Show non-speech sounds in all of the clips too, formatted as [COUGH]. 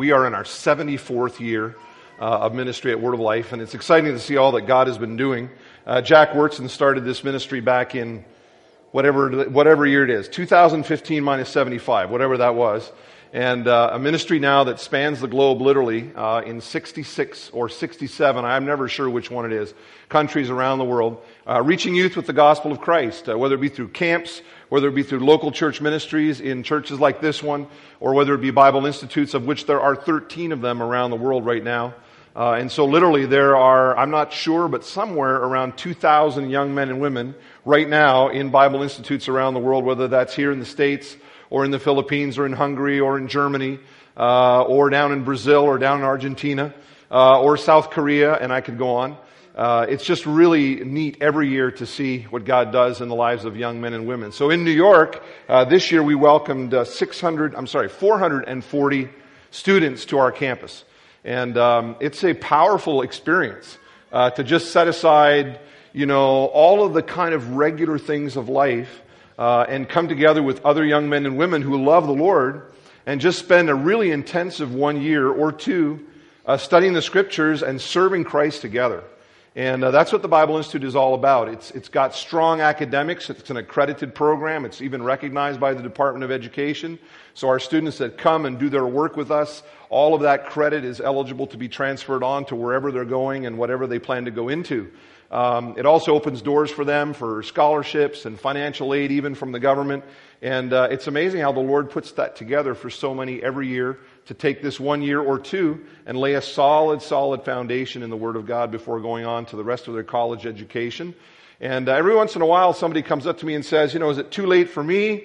We are in our 74th year uh, of ministry at Word of Life, and it's exciting to see all that God has been doing. Uh, Jack Wyrtzen started this ministry back in whatever, whatever year it is, 2015 minus 75, whatever that was. And uh, a ministry now that spans the globe literally uh, in 66 or 67, I'm never sure which one it is, countries around the world, uh, reaching youth with the gospel of Christ, uh, whether it be through camps, whether it be through local church ministries in churches like this one, or whether it be Bible institutes, of which there are 13 of them around the world right now. Uh, and so literally there are, I'm not sure, but somewhere around 2,000 young men and women right now in Bible institutes around the world, whether that's here in the States or in the Philippines or in Hungary or in Germany, uh, or down in Brazil or down in Argentina, uh, or South Korea, and I could go on. Uh, it's just really neat every year to see what God does in the lives of young men and women. So in New York, uh, this year we welcomed uh, 600, I'm sorry, 440 students to our campus. And um, it's a powerful experience uh, to just set aside, you know, all of the kind of regular things of life uh, and come together with other young men and women who love the Lord and just spend a really intensive one year or two uh, studying the scriptures and serving Christ together. And uh, that's what the Bible Institute is all about. It's, it's got strong academics. It's an accredited program. It's even recognized by the Department of Education. So our students that come and do their work with us, all of that credit is eligible to be transferred on to wherever they're going and whatever they plan to go into. Um, it also opens doors for them for scholarships and financial aid, even from the government. And uh, it's amazing how the Lord puts that together for so many every year to take this one year or two and lay a solid, solid foundation in the Word of God before going on to the rest of their college education. And uh, every once in a while, somebody comes up to me and says, You know, is it too late for me?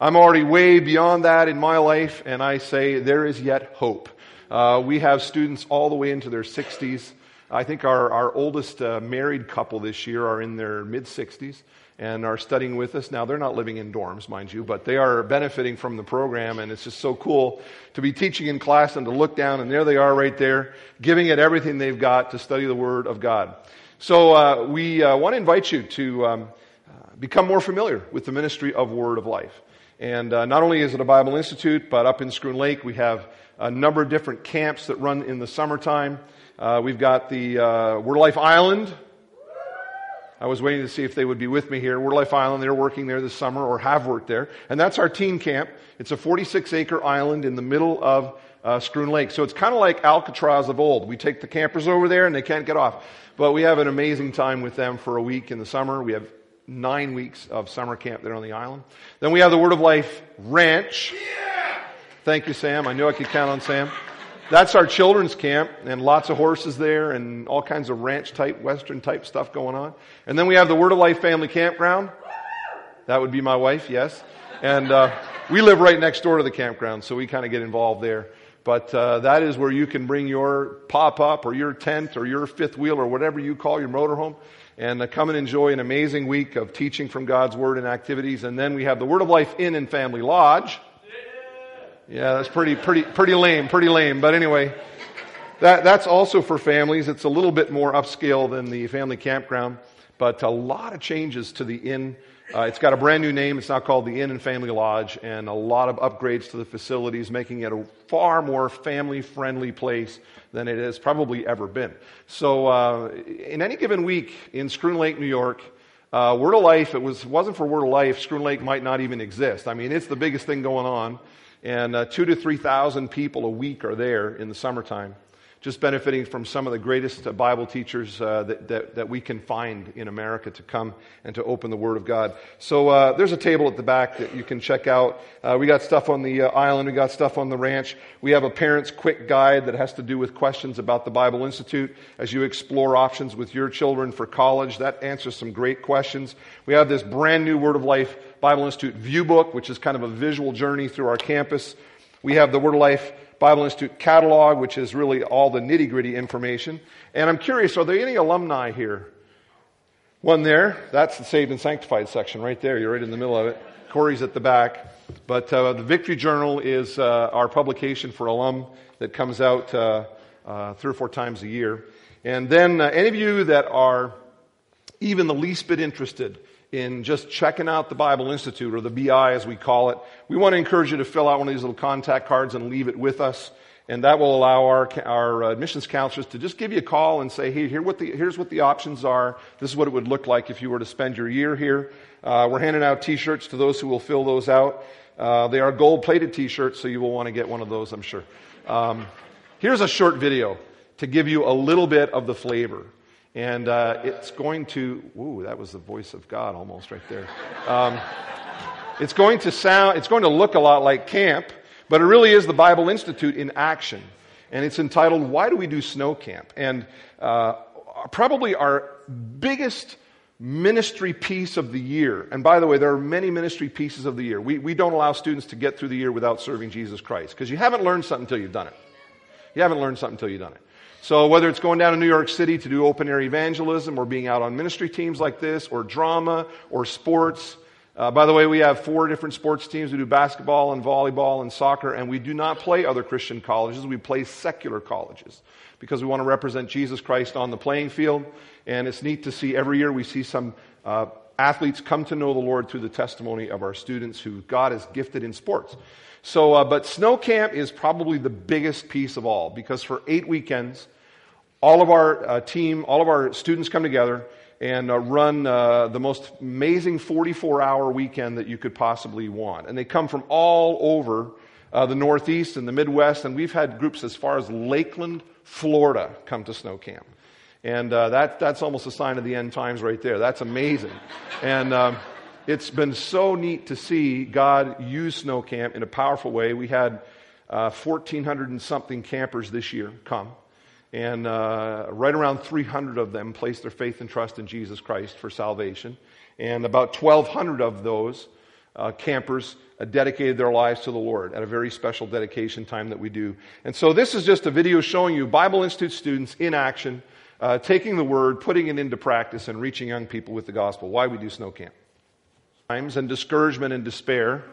I'm already way beyond that in my life. And I say, There is yet hope. Uh, we have students all the way into their 60s. I think our, our oldest uh, married couple this year are in their mid 60s and are studying with us. Now, they're not living in dorms, mind you, but they are benefiting from the program, and it's just so cool to be teaching in class and to look down, and there they are right there, giving it everything they've got to study the Word of God. So, uh, we uh, want to invite you to um, uh, become more familiar with the ministry of Word of Life. And uh, not only is it a Bible Institute, but up in Schroon Lake, we have a number of different camps that run in the summertime. Uh, we've got the uh, Word of Life Island, I was waiting to see if they would be with me here. Word of Life Island, they're working there this summer or have worked there. And that's our teen camp. It's a 46 acre island in the middle of uh, Schroon Lake. So it's kind of like Alcatraz of old. We take the campers over there and they can't get off. But we have an amazing time with them for a week in the summer. We have nine weeks of summer camp there on the island. Then we have the Word of Life Ranch. Thank you, Sam. I knew I could count on Sam. That's our children's camp, and lots of horses there, and all kinds of ranch type, western type stuff going on. And then we have the Word of Life Family Campground. That would be my wife, yes. And uh, we live right next door to the campground, so we kind of get involved there. But uh, that is where you can bring your pop up or your tent or your fifth wheel or whatever you call your motorhome and uh, come and enjoy an amazing week of teaching from God's Word and activities. And then we have the Word of Life Inn and Family Lodge yeah, that's pretty, pretty, pretty lame, pretty lame. But anyway, that, that's also for families. It's a little bit more upscale than the family campground, but a lot of changes to the inn. Uh, it's got a brand new name. It's now called the Inn and Family Lodge, and a lot of upgrades to the facilities, making it a far more family friendly place than it has probably ever been. So, uh, in any given week in Schroon Lake, New York, uh, Word of Life, it was, wasn't for Word of Life, Schroon Lake might not even exist. I mean, it's the biggest thing going on and uh, two to 3,000 people a week are there in the summertime just benefiting from some of the greatest uh, Bible teachers uh, that, that, that, we can find in America to come and to open the Word of God. So uh, there's a table at the back that you can check out. Uh, we got stuff on the uh, island, we got stuff on the ranch. We have a parent's quick guide that has to do with questions about the Bible Institute as you explore options with your children for college. That answers some great questions. We have this brand new Word of Life Bible Institute view book, which is kind of a visual journey through our campus. We have the Word of Life Bible Institute catalog, which is really all the nitty gritty information. And I'm curious, are there any alumni here? One there. That's the Saved and Sanctified section right there. You're right in the middle of it. Corey's at the back. But uh, the Victory Journal is uh, our publication for alum that comes out uh, uh three or four times a year. And then uh, any of you that are even the least bit interested in just checking out the Bible Institute or the BI as we call it, we want to encourage you to fill out one of these little contact cards and leave it with us. And that will allow our, our admissions counselors to just give you a call and say, hey, here what the, here's what the options are. This is what it would look like if you were to spend your year here. Uh, we're handing out t-shirts to those who will fill those out. Uh, they are gold plated t-shirts, so you will want to get one of those, I'm sure. Um, here's a short video to give you a little bit of the flavor. And uh, it's going to, ooh, that was the voice of God almost right there. Um, it's going to sound, it's going to look a lot like camp, but it really is the Bible Institute in action. And it's entitled, Why Do We Do Snow Camp? And uh, probably our biggest ministry piece of the year. And by the way, there are many ministry pieces of the year. We, we don't allow students to get through the year without serving Jesus Christ because you haven't learned something until you've done it. You haven't learned something until you've done it. So whether it's going down to New York City to do open air evangelism or being out on ministry teams like this or drama or sports, uh, by the way, we have four different sports teams. We do basketball and volleyball and soccer, and we do not play other Christian colleges. We play secular colleges because we want to represent Jesus Christ on the playing field. And it's neat to see every year we see some uh, athletes come to know the Lord through the testimony of our students who God has gifted in sports. So, uh, but snow camp is probably the biggest piece of all because for eight weekends, all of our uh, team, all of our students come together and uh, run uh, the most amazing 44 hour weekend that you could possibly want. And they come from all over uh, the Northeast and the Midwest, and we've had groups as far as Lakeland, Florida come to snow camp. And uh, that, that's almost a sign of the end times right there. That's amazing. and um, it's been so neat to see God use snow camp in a powerful way. We had 1,400 uh, and something campers this year come and uh, right around 300 of them placed their faith and trust in Jesus Christ for salvation. And about 1,200 of those uh, campers uh, dedicated their lives to the Lord at a very special dedication time that we do. And so this is just a video showing you Bible Institute students in action, uh, taking the word, putting it into practice, and reaching young people with the gospel. Why we do snow camp. Times and discouragement and despair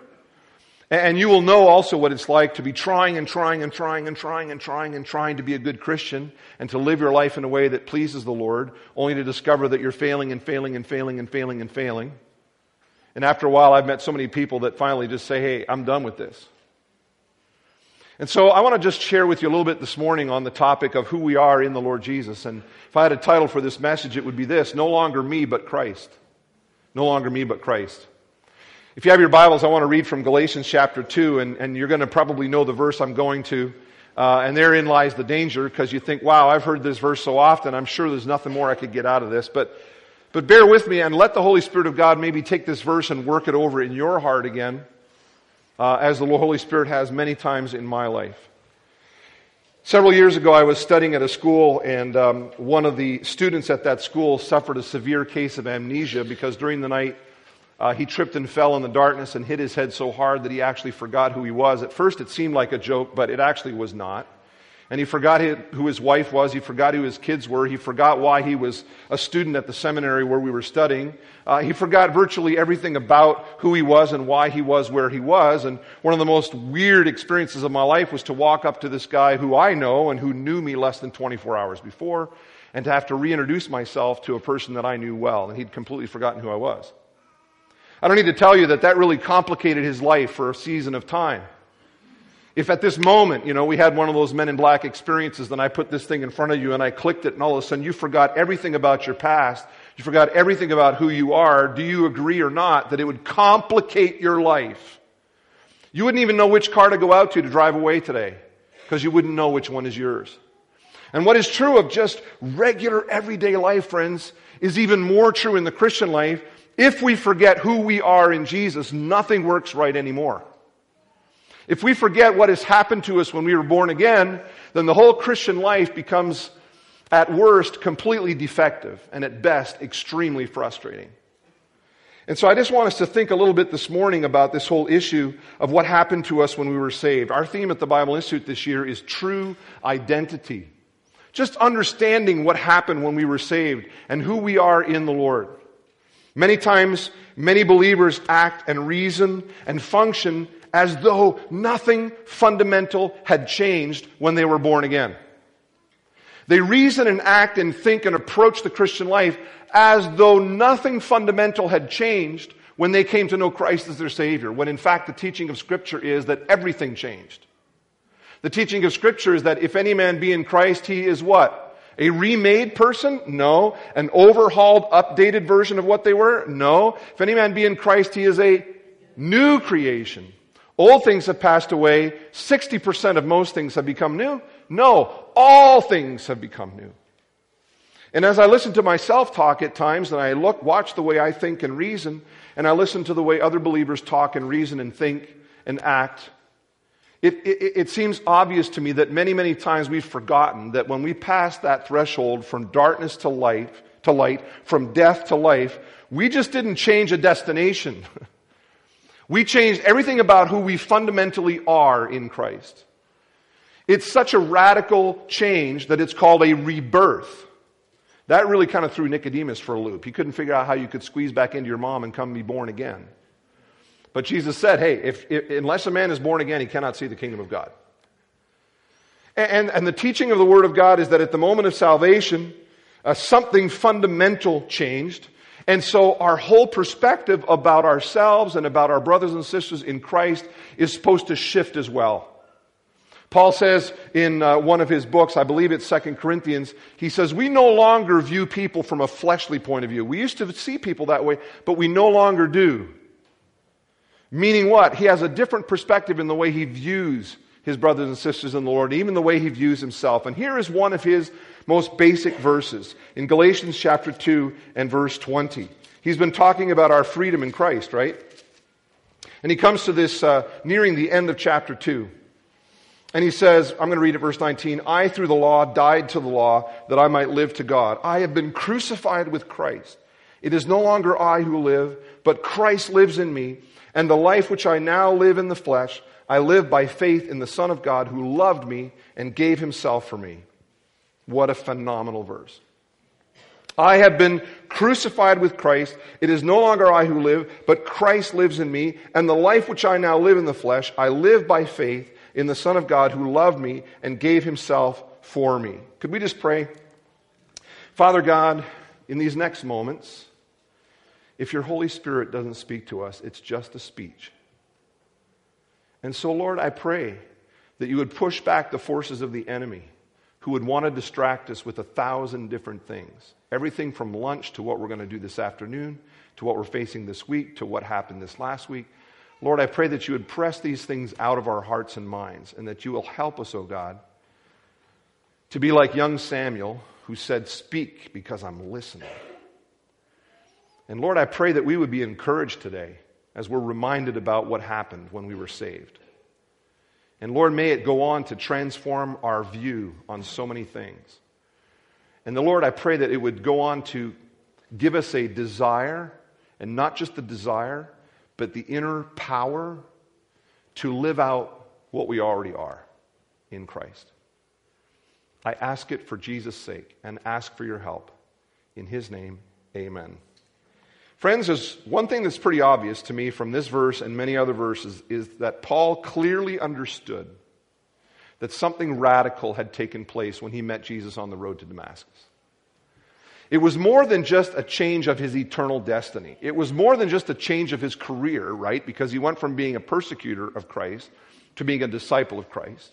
and you will know also what it's like to be trying and trying and trying and trying and trying and trying to be a good Christian and to live your life in a way that pleases the Lord, only to discover that you're failing and failing and failing and failing and failing. And after a while, I've met so many people that finally just say, hey, I'm done with this. And so I want to just share with you a little bit this morning on the topic of who we are in the Lord Jesus. And if I had a title for this message, it would be this No longer me, but Christ. No longer me, but Christ. If you have your Bibles, I want to read from Galatians chapter 2, and, and you're going to probably know the verse I'm going to. Uh, and therein lies the danger because you think, wow, I've heard this verse so often, I'm sure there's nothing more I could get out of this. But, but bear with me and let the Holy Spirit of God maybe take this verse and work it over in your heart again, uh, as the Holy Spirit has many times in my life. Several years ago, I was studying at a school, and um, one of the students at that school suffered a severe case of amnesia because during the night uh, he tripped and fell in the darkness and hit his head so hard that he actually forgot who he was. At first, it seemed like a joke, but it actually was not. And he forgot who his wife was. He forgot who his kids were. He forgot why he was a student at the seminary where we were studying. Uh, he forgot virtually everything about who he was and why he was where he was. And one of the most weird experiences of my life was to walk up to this guy who I know and who knew me less than 24 hours before and to have to reintroduce myself to a person that I knew well. And he'd completely forgotten who I was. I don't need to tell you that that really complicated his life for a season of time. If at this moment, you know, we had one of those men in black experiences, then I put this thing in front of you and I clicked it and all of a sudden you forgot everything about your past. You forgot everything about who you are. Do you agree or not that it would complicate your life? You wouldn't even know which car to go out to to drive away today because you wouldn't know which one is yours. And what is true of just regular everyday life, friends, is even more true in the Christian life if we forget who we are in Jesus, nothing works right anymore. If we forget what has happened to us when we were born again, then the whole Christian life becomes, at worst, completely defective, and at best, extremely frustrating. And so I just want us to think a little bit this morning about this whole issue of what happened to us when we were saved. Our theme at the Bible Institute this year is true identity. Just understanding what happened when we were saved and who we are in the Lord. Many times, many believers act and reason and function as though nothing fundamental had changed when they were born again. They reason and act and think and approach the Christian life as though nothing fundamental had changed when they came to know Christ as their Savior, when in fact the teaching of Scripture is that everything changed. The teaching of Scripture is that if any man be in Christ, he is what? A remade person? No. An overhauled, updated version of what they were? No. If any man be in Christ, he is a new creation. Old things have passed away. 60% of most things have become new. No. All things have become new. And as I listen to myself talk at times, and I look, watch the way I think and reason, and I listen to the way other believers talk and reason and think and act, it, it, it, seems obvious to me that many, many times we've forgotten that when we pass that threshold from darkness to light, to light, from death to life, we just didn't change a destination. [LAUGHS] we changed everything about who we fundamentally are in Christ. It's such a radical change that it's called a rebirth. That really kind of threw Nicodemus for a loop. He couldn't figure out how you could squeeze back into your mom and come be born again. But Jesus said, hey, if, if, unless a man is born again, he cannot see the kingdom of God. And, and the teaching of the Word of God is that at the moment of salvation, uh, something fundamental changed. And so our whole perspective about ourselves and about our brothers and sisters in Christ is supposed to shift as well. Paul says in uh, one of his books, I believe it's Second Corinthians, he says, We no longer view people from a fleshly point of view. We used to see people that way, but we no longer do. Meaning what? He has a different perspective in the way he views his brothers and sisters in the Lord, even the way he views himself. And here is one of his most basic verses in Galatians chapter 2 and verse 20. He's been talking about our freedom in Christ, right? And he comes to this uh, nearing the end of chapter 2. And he says, I'm going to read it, verse 19. I, through the law, died to the law that I might live to God. I have been crucified with Christ. It is no longer I who live, but Christ lives in me. And the life which I now live in the flesh, I live by faith in the Son of God who loved me and gave himself for me. What a phenomenal verse. I have been crucified with Christ. It is no longer I who live, but Christ lives in me. And the life which I now live in the flesh, I live by faith in the Son of God who loved me and gave himself for me. Could we just pray? Father God, in these next moments, if your Holy Spirit doesn't speak to us, it's just a speech. And so, Lord, I pray that you would push back the forces of the enemy who would want to distract us with a thousand different things. Everything from lunch to what we're going to do this afternoon, to what we're facing this week, to what happened this last week. Lord, I pray that you would press these things out of our hearts and minds and that you will help us, O oh God, to be like young Samuel who said, Speak because I'm listening. And Lord, I pray that we would be encouraged today as we're reminded about what happened when we were saved. And Lord, may it go on to transform our view on so many things. And the Lord, I pray that it would go on to give us a desire, and not just the desire, but the inner power to live out what we already are in Christ. I ask it for Jesus' sake and ask for your help. In his name, amen. Friends, there's one thing that's pretty obvious to me from this verse and many other verses is that Paul clearly understood that something radical had taken place when he met Jesus on the road to Damascus. It was more than just a change of his eternal destiny. It was more than just a change of his career, right? Because he went from being a persecutor of Christ to being a disciple of Christ.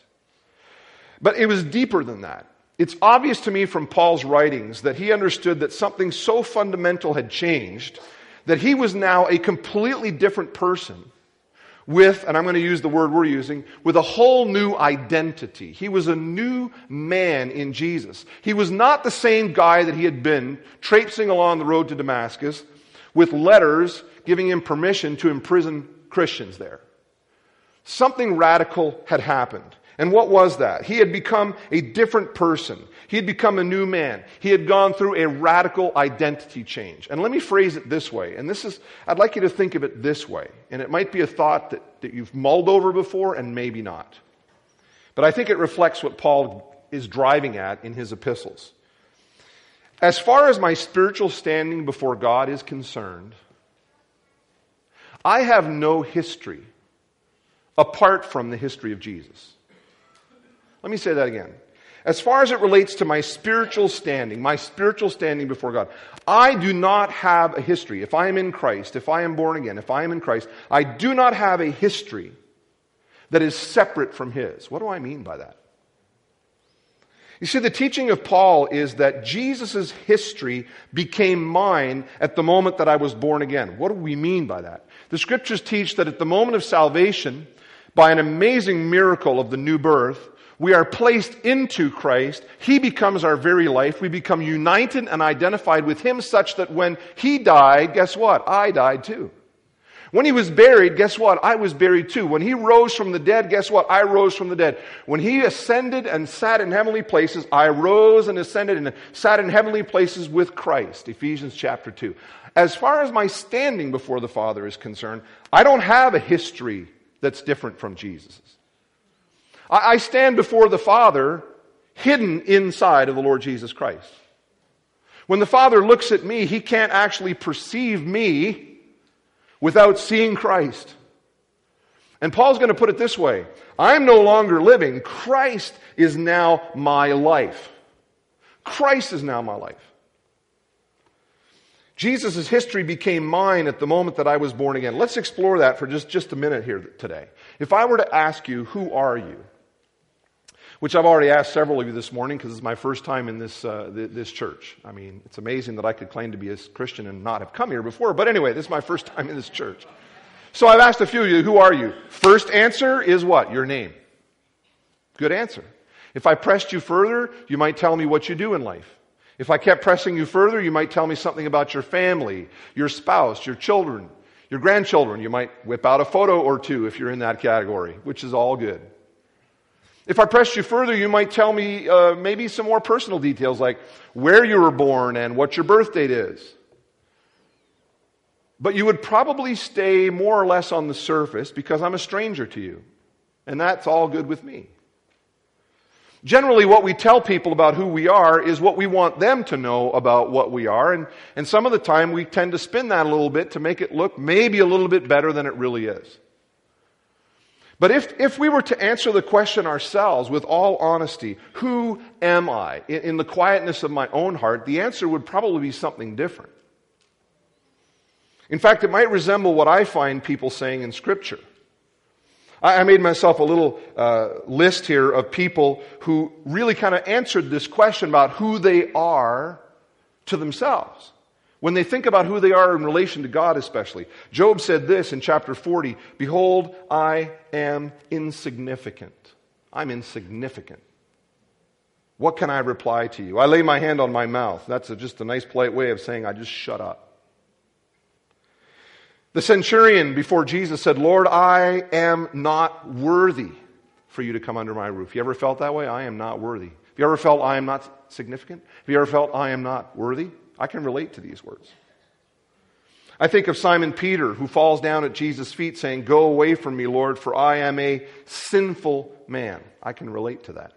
But it was deeper than that. It's obvious to me from Paul's writings that he understood that something so fundamental had changed that he was now a completely different person with, and I'm going to use the word we're using, with a whole new identity. He was a new man in Jesus. He was not the same guy that he had been traipsing along the road to Damascus with letters giving him permission to imprison Christians there. Something radical had happened. And what was that? He had become a different person. He had become a new man. He had gone through a radical identity change. And let me phrase it this way. And this is, I'd like you to think of it this way. And it might be a thought that, that you've mulled over before and maybe not. But I think it reflects what Paul is driving at in his epistles. As far as my spiritual standing before God is concerned, I have no history apart from the history of Jesus. Let me say that again. As far as it relates to my spiritual standing, my spiritual standing before God, I do not have a history. If I am in Christ, if I am born again, if I am in Christ, I do not have a history that is separate from his. What do I mean by that? You see, the teaching of Paul is that Jesus' history became mine at the moment that I was born again. What do we mean by that? The scriptures teach that at the moment of salvation, by an amazing miracle of the new birth, we are placed into Christ. He becomes our very life. We become united and identified with Him such that when He died, guess what? I died too. When he was buried, guess what? I was buried too. When he rose from the dead, guess what? I rose from the dead. When he ascended and sat in heavenly places, I rose and ascended and sat in heavenly places with Christ. Ephesians chapter 2. As far as my standing before the Father is concerned, I don't have a history that's different from Jesus's. I stand before the Father hidden inside of the Lord Jesus Christ. When the Father looks at me, he can't actually perceive me without seeing Christ. And Paul's going to put it this way I'm no longer living. Christ is now my life. Christ is now my life. Jesus' history became mine at the moment that I was born again. Let's explore that for just, just a minute here today. If I were to ask you, who are you? which I've already asked several of you this morning because it's my first time in this, uh, this church. I mean, it's amazing that I could claim to be a Christian and not have come here before. But anyway, this is my first [LAUGHS] time in this church. So I've asked a few of you, who are you? First answer is what? Your name. Good answer. If I pressed you further, you might tell me what you do in life. If I kept pressing you further, you might tell me something about your family, your spouse, your children, your grandchildren. You might whip out a photo or two if you're in that category, which is all good. If I pressed you further, you might tell me uh, maybe some more personal details like where you were born and what your birth date is. But you would probably stay more or less on the surface because I'm a stranger to you. And that's all good with me. Generally, what we tell people about who we are is what we want them to know about what we are. And, and some of the time we tend to spin that a little bit to make it look maybe a little bit better than it really is. But if, if we were to answer the question ourselves with all honesty, who am I? In, in, the quietness of my own heart, the answer would probably be something different. In fact, it might resemble what I find people saying in Scripture. I, made myself a little uh, list here of people who really kind of answered this question about who they are to themselves when they think about who they are in relation to God, especially. Job said this in chapter 40 Behold, I am insignificant. I'm insignificant. What can I reply to you? I lay my hand on my mouth. That's a, just a nice, polite way of saying I just shut up. The centurion before Jesus said, Lord, I am not worthy for you to come under my roof. You ever felt that way? I am not worthy. Have you ever felt I am not significant? Have you ever felt I am not worthy? I can relate to these words. I think of Simon Peter, who falls down at Jesus' feet saying, Go away from me, Lord, for I am a sinful man. I can relate to that.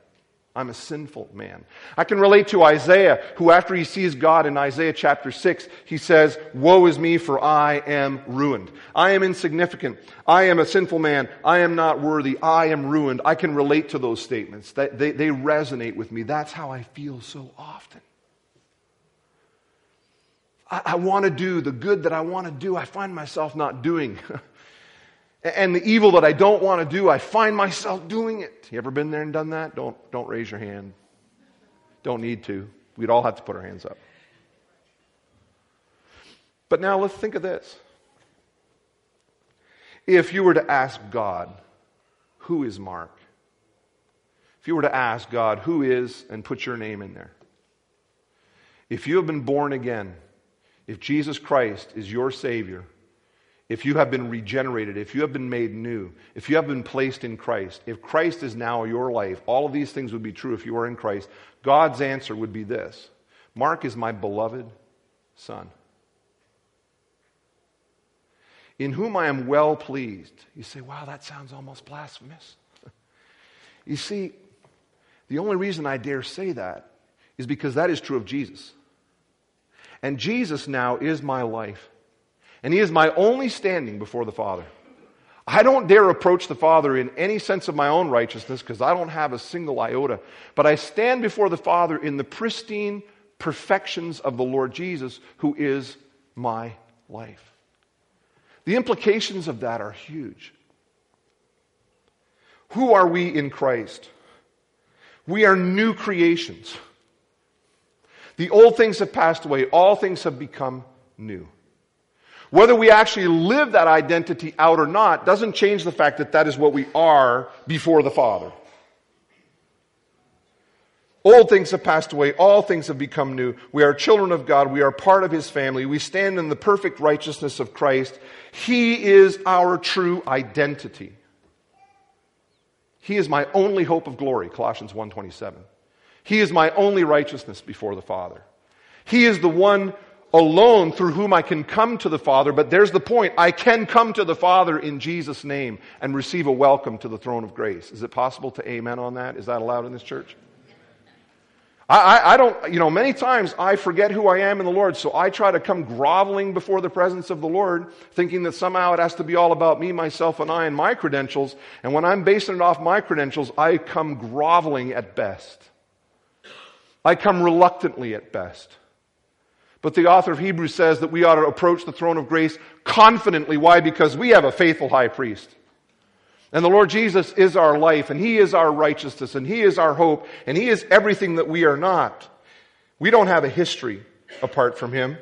I'm a sinful man. I can relate to Isaiah, who after he sees God in Isaiah chapter 6, he says, Woe is me, for I am ruined. I am insignificant. I am a sinful man. I am not worthy. I am ruined. I can relate to those statements. They, they, resonate with me. That's how I feel so often. I, I want to do the good that I want to do, I find myself not doing. [LAUGHS] and the evil that I don't want to do, I find myself doing it. You ever been there and done that? Don't, don't raise your hand. Don't need to. We'd all have to put our hands up. But now let's think of this. If you were to ask God, who is Mark? If you were to ask God, who is, and put your name in there. If you have been born again, if Jesus Christ is your Savior, if you have been regenerated, if you have been made new, if you have been placed in Christ, if Christ is now your life, all of these things would be true if you are in Christ. God's answer would be this Mark is my beloved Son, in whom I am well pleased. You say, wow, that sounds almost blasphemous. [LAUGHS] you see, the only reason I dare say that is because that is true of Jesus. And Jesus now is my life. And He is my only standing before the Father. I don't dare approach the Father in any sense of my own righteousness because I don't have a single iota. But I stand before the Father in the pristine perfections of the Lord Jesus, who is my life. The implications of that are huge. Who are we in Christ? We are new creations. The old things have passed away, all things have become new. Whether we actually live that identity out or not doesn't change the fact that that is what we are before the Father. Old things have passed away. All things have become new. We are children of God. We are part of His family. We stand in the perfect righteousness of Christ. He is our true identity. He is my only hope of glory, Colossians 1.27. He is my only righteousness before the Father. He is the one alone through whom I can come to the Father, but there's the point. I can come to the Father in Jesus' name and receive a welcome to the throne of grace. Is it possible to amen on that? Is that allowed in this church? I, I, I, don't, you know, many times I forget who I am in the Lord, so I try to come groveling before the presence of the Lord, thinking that somehow it has to be all about me, myself, and I and my credentials. And when I'm basing it off my credentials, I come groveling at best. I come reluctantly at best. But the author of Hebrews says that we ought to approach the throne of grace confidently. Why? Because we have a faithful high priest. And the Lord Jesus is our life, and He is our righteousness, and He is our hope, and He is everything that we are not. We don't have a history apart from Him.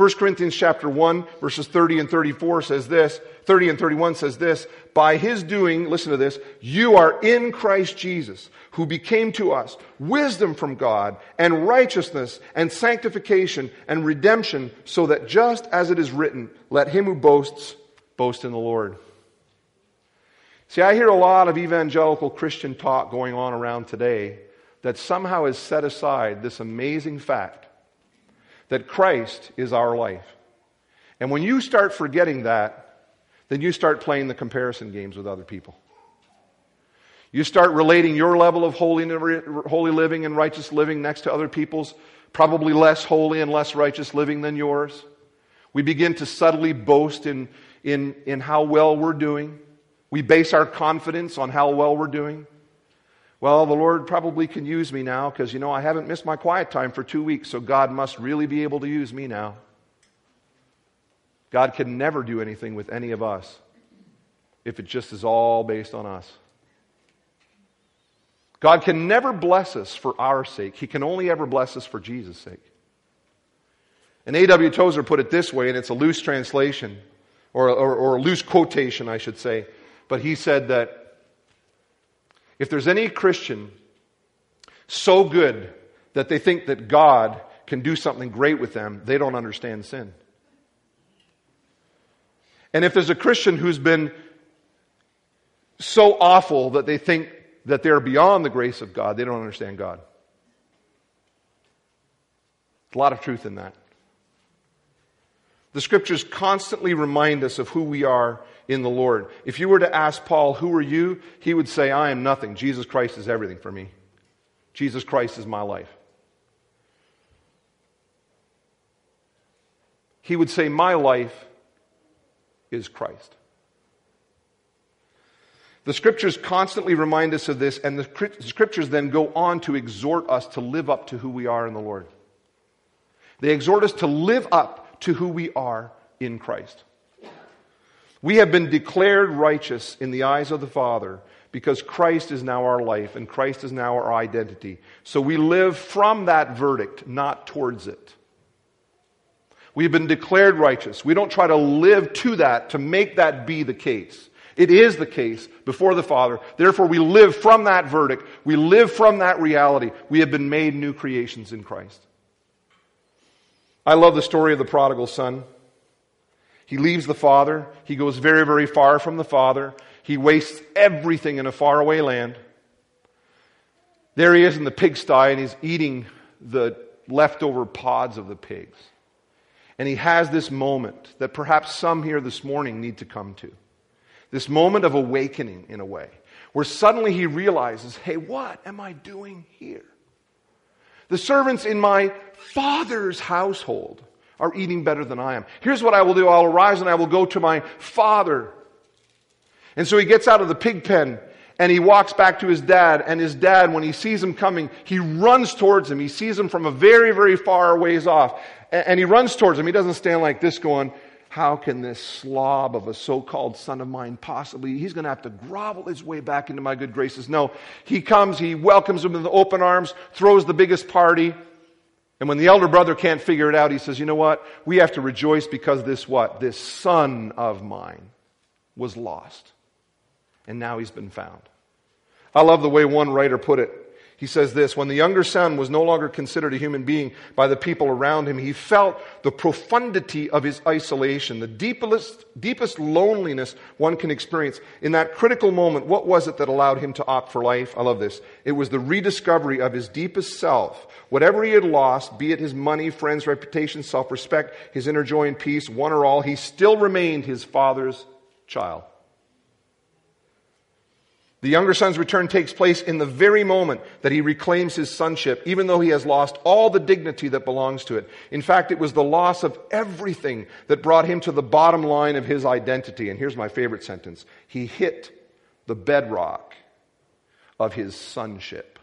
1 Corinthians chapter 1 verses 30 and 34 says this, 30 and 31 says this, by his doing, listen to this, you are in Christ Jesus, who became to us wisdom from God and righteousness and sanctification and redemption, so that just as it is written, let him who boasts boast in the Lord. See, I hear a lot of evangelical Christian talk going on around today that somehow has set aside this amazing fact that Christ is our life. And when you start forgetting that, then you start playing the comparison games with other people. You start relating your level of holy, holy living and righteous living next to other people's probably less holy and less righteous living than yours. We begin to subtly boast in, in, in how well we're doing. We base our confidence on how well we're doing. Well, the Lord probably can use me now because, you know, I haven't missed my quiet time for two weeks, so God must really be able to use me now. God can never do anything with any of us if it just is all based on us. God can never bless us for our sake. He can only ever bless us for Jesus' sake. And A.W. Tozer put it this way, and it's a loose translation, or, or, or a loose quotation, I should say. But he said that if there's any Christian so good that they think that God can do something great with them, they don't understand sin. And if there's a Christian who's been so awful that they think that they're beyond the grace of God, they don't understand God. A lot of truth in that. The scriptures constantly remind us of who we are in the Lord. If you were to ask Paul, Who are you? he would say, I am nothing. Jesus Christ is everything for me. Jesus Christ is my life. He would say, My life is Christ. The scriptures constantly remind us of this, and the scriptures then go on to exhort us to live up to who we are in the Lord. They exhort us to live up to who we are in Christ. We have been declared righteous in the eyes of the Father because Christ is now our life and Christ is now our identity. So we live from that verdict, not towards it. We've been declared righteous. We don't try to live to that to make that be the case. It is the case before the Father. Therefore, we live from that verdict. We live from that reality. We have been made new creations in Christ. I love the story of the prodigal son. He leaves the Father. He goes very, very far from the Father. He wastes everything in a faraway land. There he is in the pigsty and he's eating the leftover pods of the pigs. And he has this moment that perhaps some here this morning need to come to. This moment of awakening, in a way, where suddenly he realizes, hey, what am I doing here? The servants in my father's household are eating better than I am. Here's what I will do. I'll arise and I will go to my father. And so he gets out of the pig pen and he walks back to his dad. And his dad, when he sees him coming, he runs towards him. He sees him from a very, very far ways off. And he runs towards him. He doesn't stand like this going, how can this slob of a so called son of mine possibly, he's going to have to grovel his way back into my good graces. No, he comes, he welcomes him with open arms, throws the biggest party. And when the elder brother can't figure it out, he says, you know what? We have to rejoice because this what? This son of mine was lost. And now he's been found. I love the way one writer put it. He says this When the younger son was no longer considered a human being by the people around him, he felt the profundity of his isolation, the deepest, deepest loneliness one can experience. In that critical moment, what was it that allowed him to opt for life? I love this. It was the rediscovery of his deepest self. Whatever he had lost, be it his money, friends, reputation, self respect, his inner joy and peace, one or all, he still remained his father's child. The younger son's return takes place in the very moment that he reclaims his sonship, even though he has lost all the dignity that belongs to it. In fact, it was the loss of everything that brought him to the bottom line of his identity. And here's my favorite sentence He hit the bedrock of his sonship.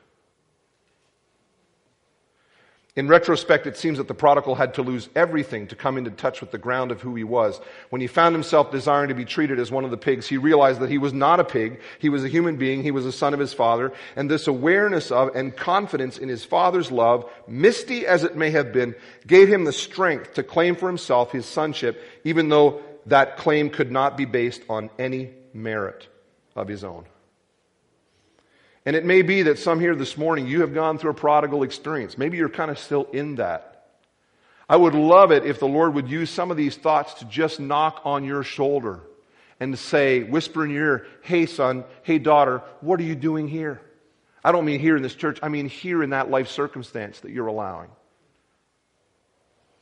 In retrospect, it seems that the prodigal had to lose everything to come into touch with the ground of who he was. When he found himself desiring to be treated as one of the pigs, he realized that he was not a pig. He was a human being. He was a son of his father. And this awareness of and confidence in his father's love, misty as it may have been, gave him the strength to claim for himself his sonship, even though that claim could not be based on any merit of his own. And it may be that some here this morning, you have gone through a prodigal experience. Maybe you're kind of still in that. I would love it if the Lord would use some of these thoughts to just knock on your shoulder and to say, whisper in your ear, hey son, hey daughter, what are you doing here? I don't mean here in this church, I mean here in that life circumstance that you're allowing.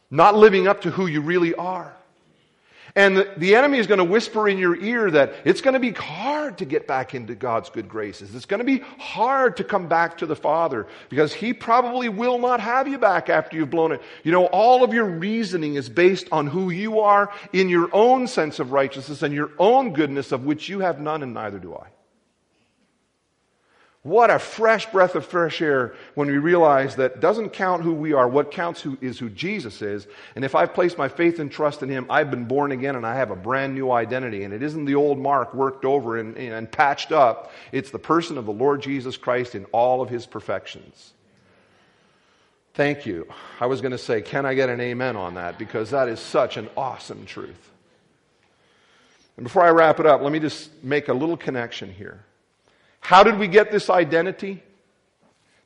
Not living up to who you really are. And the, enemy is going to whisper in your ear that it's going to be hard to get back into God's good graces. It's going to be hard to come back to the Father because He probably will not have you back after you've blown it. You know, all of your reasoning is based on who you are in your own sense of righteousness and your own goodness, of which you have none, and neither do I. What a fresh breath of fresh air when we realize that doesn't count who we are. What counts who is who Jesus is. And if I've placed my faith and trust in Him, I've been born again and I have a brand new identity. And it isn't the old mark worked over and, and patched up. It's the person of the Lord Jesus Christ in all of His perfections. Thank you. I was going to say, can I get an amen on that? Because that is such an awesome truth. And before I wrap it up, let me just make a little connection here. How did we get this identity?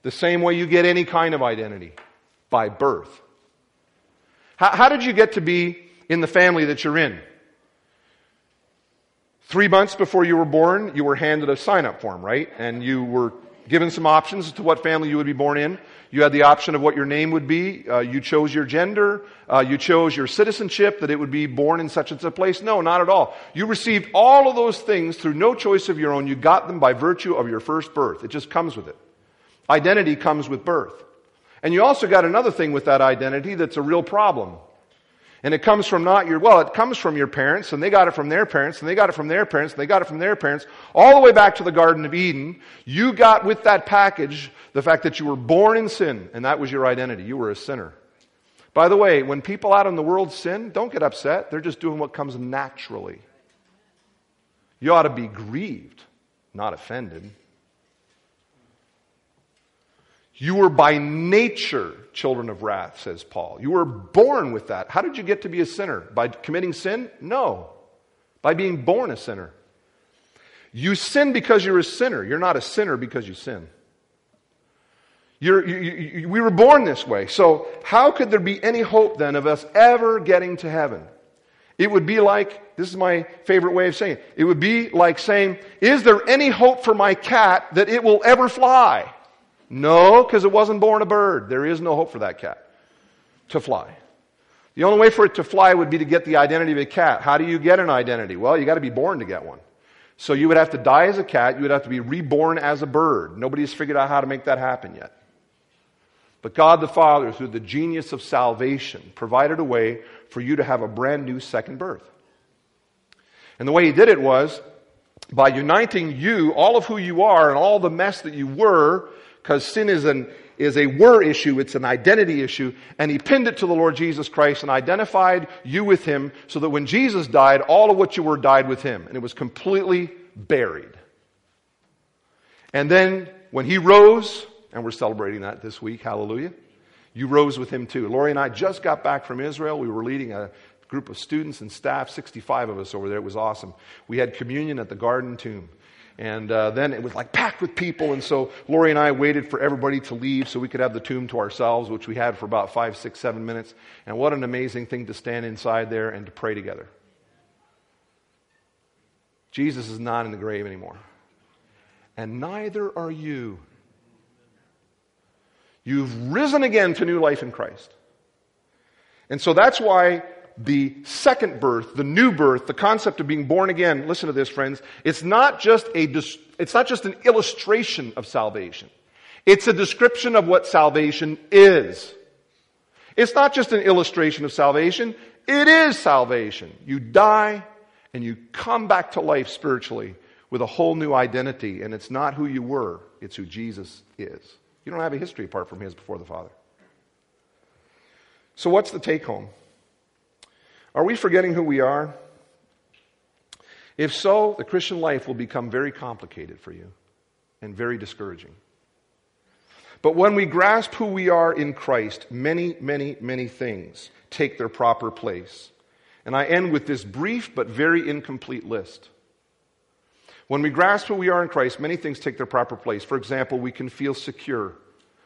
The same way you get any kind of identity by birth. How, how, did you get to be in the family that you're in? Three months before you were born, you were handed a sign up form, right? And you were given some options as to what family you would be born in. You had the option of what your name would be. Uh, you chose your gender. Uh, you chose your citizenship, that it would be born in such and such a place. No, not at all. You received all of those things through no choice of your own. You got them by virtue of your first birth. It just comes with it. Identity comes with birth. And you also got another thing with that identity that's a real problem. And it comes from not your, well, it comes from your parents, and they got it from their parents, and they got it from their parents, and they got it from their parents, all the way back to the Garden of Eden. You got with that package the fact that you were born in sin, and that was your identity. You were a sinner. By the way, when people out in the world sin, don't get upset. They're just doing what comes naturally. You ought to be grieved, not offended. You were by nature children of wrath, says Paul. You were born with that. How did you get to be a sinner? By committing sin? No. By being born a sinner. You sin because you're a sinner. You're not a sinner because you sin. You, you, we were born this way. So, how could there be any hope then of us ever getting to heaven? It would be like, this is my favorite way of saying it, it would be like saying, Is there any hope for my cat that it will ever fly? No, because it wasn't born a bird. There is no hope for that cat to fly. The only way for it to fly would be to get the identity of a cat. How do you get an identity? Well, you got to be born to get one. So you would have to die as a cat. You would have to be reborn as a bird. Nobody's figured out how to make that happen yet. But God the Father, through the genius of salvation, provided a way for you to have a brand new second birth. And the way He did it was by uniting you, all of who you are, and all the mess that you were, because sin is an is a were issue, it's an identity issue, and he pinned it to the Lord Jesus Christ and identified you with him so that when Jesus died, all of what you were died with him, and it was completely buried. And then when he rose, and we're celebrating that this week, hallelujah, you rose with him too. Lori and I just got back from Israel. We were leading a group of students and staff, 65 of us over there. It was awesome. We had communion at the Garden Tomb. And uh, then it was like packed with people. And so Lori and I waited for everybody to leave so we could have the tomb to ourselves, which we had for about five, six, seven minutes. And what an amazing thing to stand inside there and to pray together. Jesus is not in the grave anymore. And neither are you. You've risen again to new life in Christ. And so that's why the second birth, the new birth, the concept of being born again, listen to this, friends, it's not just a, it's not just an illustration of salvation. It's a description of what salvation is. It's not just an illustration of salvation. It is salvation. You die and you come back to life spiritually with a whole new identity. And it's not who you were. It's who Jesus is. You don't have a history apart from his before the Father. So what's the take home? Are we forgetting who we are? If so, the Christian life will become very complicated for you and very discouraging. But when we grasp who we are in Christ, many, many, many things take their proper place. And I end with this brief but very incomplete list. When we grasp who we are in Christ, many things take their proper place. For example, we can feel secure,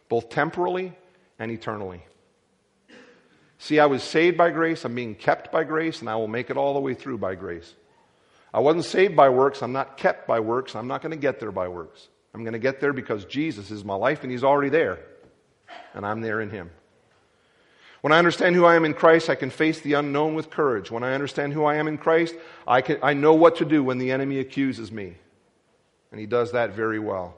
both temporally and eternally. See, I was saved by grace, I'm being kept by grace, and I will make it all the way through by grace. I wasn't saved by works, I'm not kept by works, I'm not going to get there by works. I'm going to get there because Jesus is my life and He's already there, and I'm there in Him. When I understand who I am in Christ, I can face the unknown with courage. When I understand who I am in Christ, I, can, I know what to do when the enemy accuses me. And he does that very well.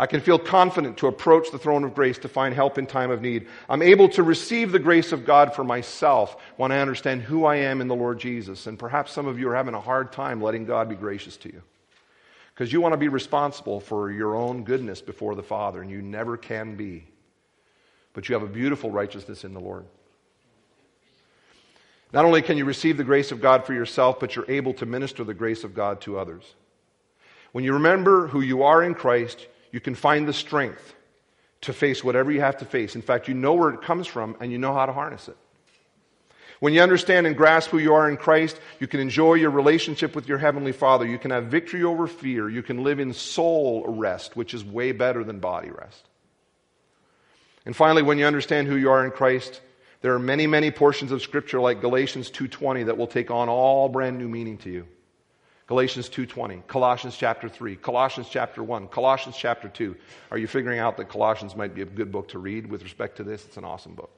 I can feel confident to approach the throne of grace to find help in time of need. I'm able to receive the grace of God for myself when I understand who I am in the Lord Jesus. And perhaps some of you are having a hard time letting God be gracious to you. Because you want to be responsible for your own goodness before the Father, and you never can be. But you have a beautiful righteousness in the Lord. Not only can you receive the grace of God for yourself, but you're able to minister the grace of God to others. When you remember who you are in Christ, you can find the strength to face whatever you have to face. In fact, you know where it comes from and you know how to harness it. When you understand and grasp who you are in Christ, you can enjoy your relationship with your Heavenly Father. You can have victory over fear. You can live in soul rest, which is way better than body rest. And finally, when you understand who you are in Christ, there are many, many portions of Scripture like Galatians 2.20 that will take on all brand new meaning to you. Galatians 2:20, Colossians chapter 3, Colossians chapter 1, Colossians chapter 2. Are you figuring out that Colossians might be a good book to read with respect to this? It's an awesome book.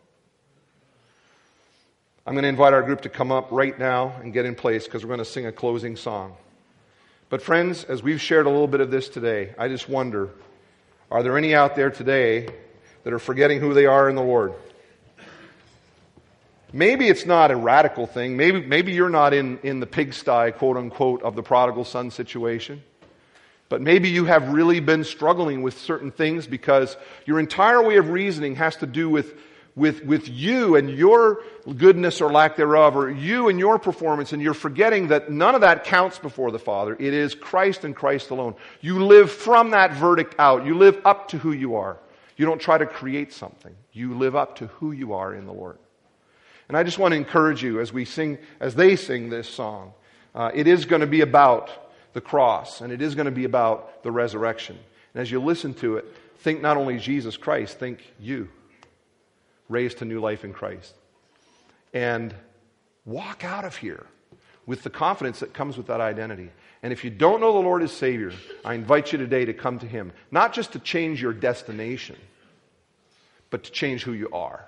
I'm going to invite our group to come up right now and get in place because we're going to sing a closing song. But friends, as we've shared a little bit of this today, I just wonder, are there any out there today that are forgetting who they are in the Lord? Maybe it's not a radical thing. Maybe, maybe you're not in, in the pigsty, quote unquote, of the prodigal son situation. But maybe you have really been struggling with certain things because your entire way of reasoning has to do with, with, with you and your goodness or lack thereof, or you and your performance, and you're forgetting that none of that counts before the Father. It is Christ and Christ alone. You live from that verdict out. You live up to who you are. You don't try to create something. You live up to who you are in the Lord. And I just want to encourage you as we sing, as they sing this song, uh, it is going to be about the cross and it is going to be about the resurrection. And as you listen to it, think not only Jesus Christ, think you, raised to new life in Christ. And walk out of here with the confidence that comes with that identity. And if you don't know the Lord as Savior, I invite you today to come to Him, not just to change your destination, but to change who you are.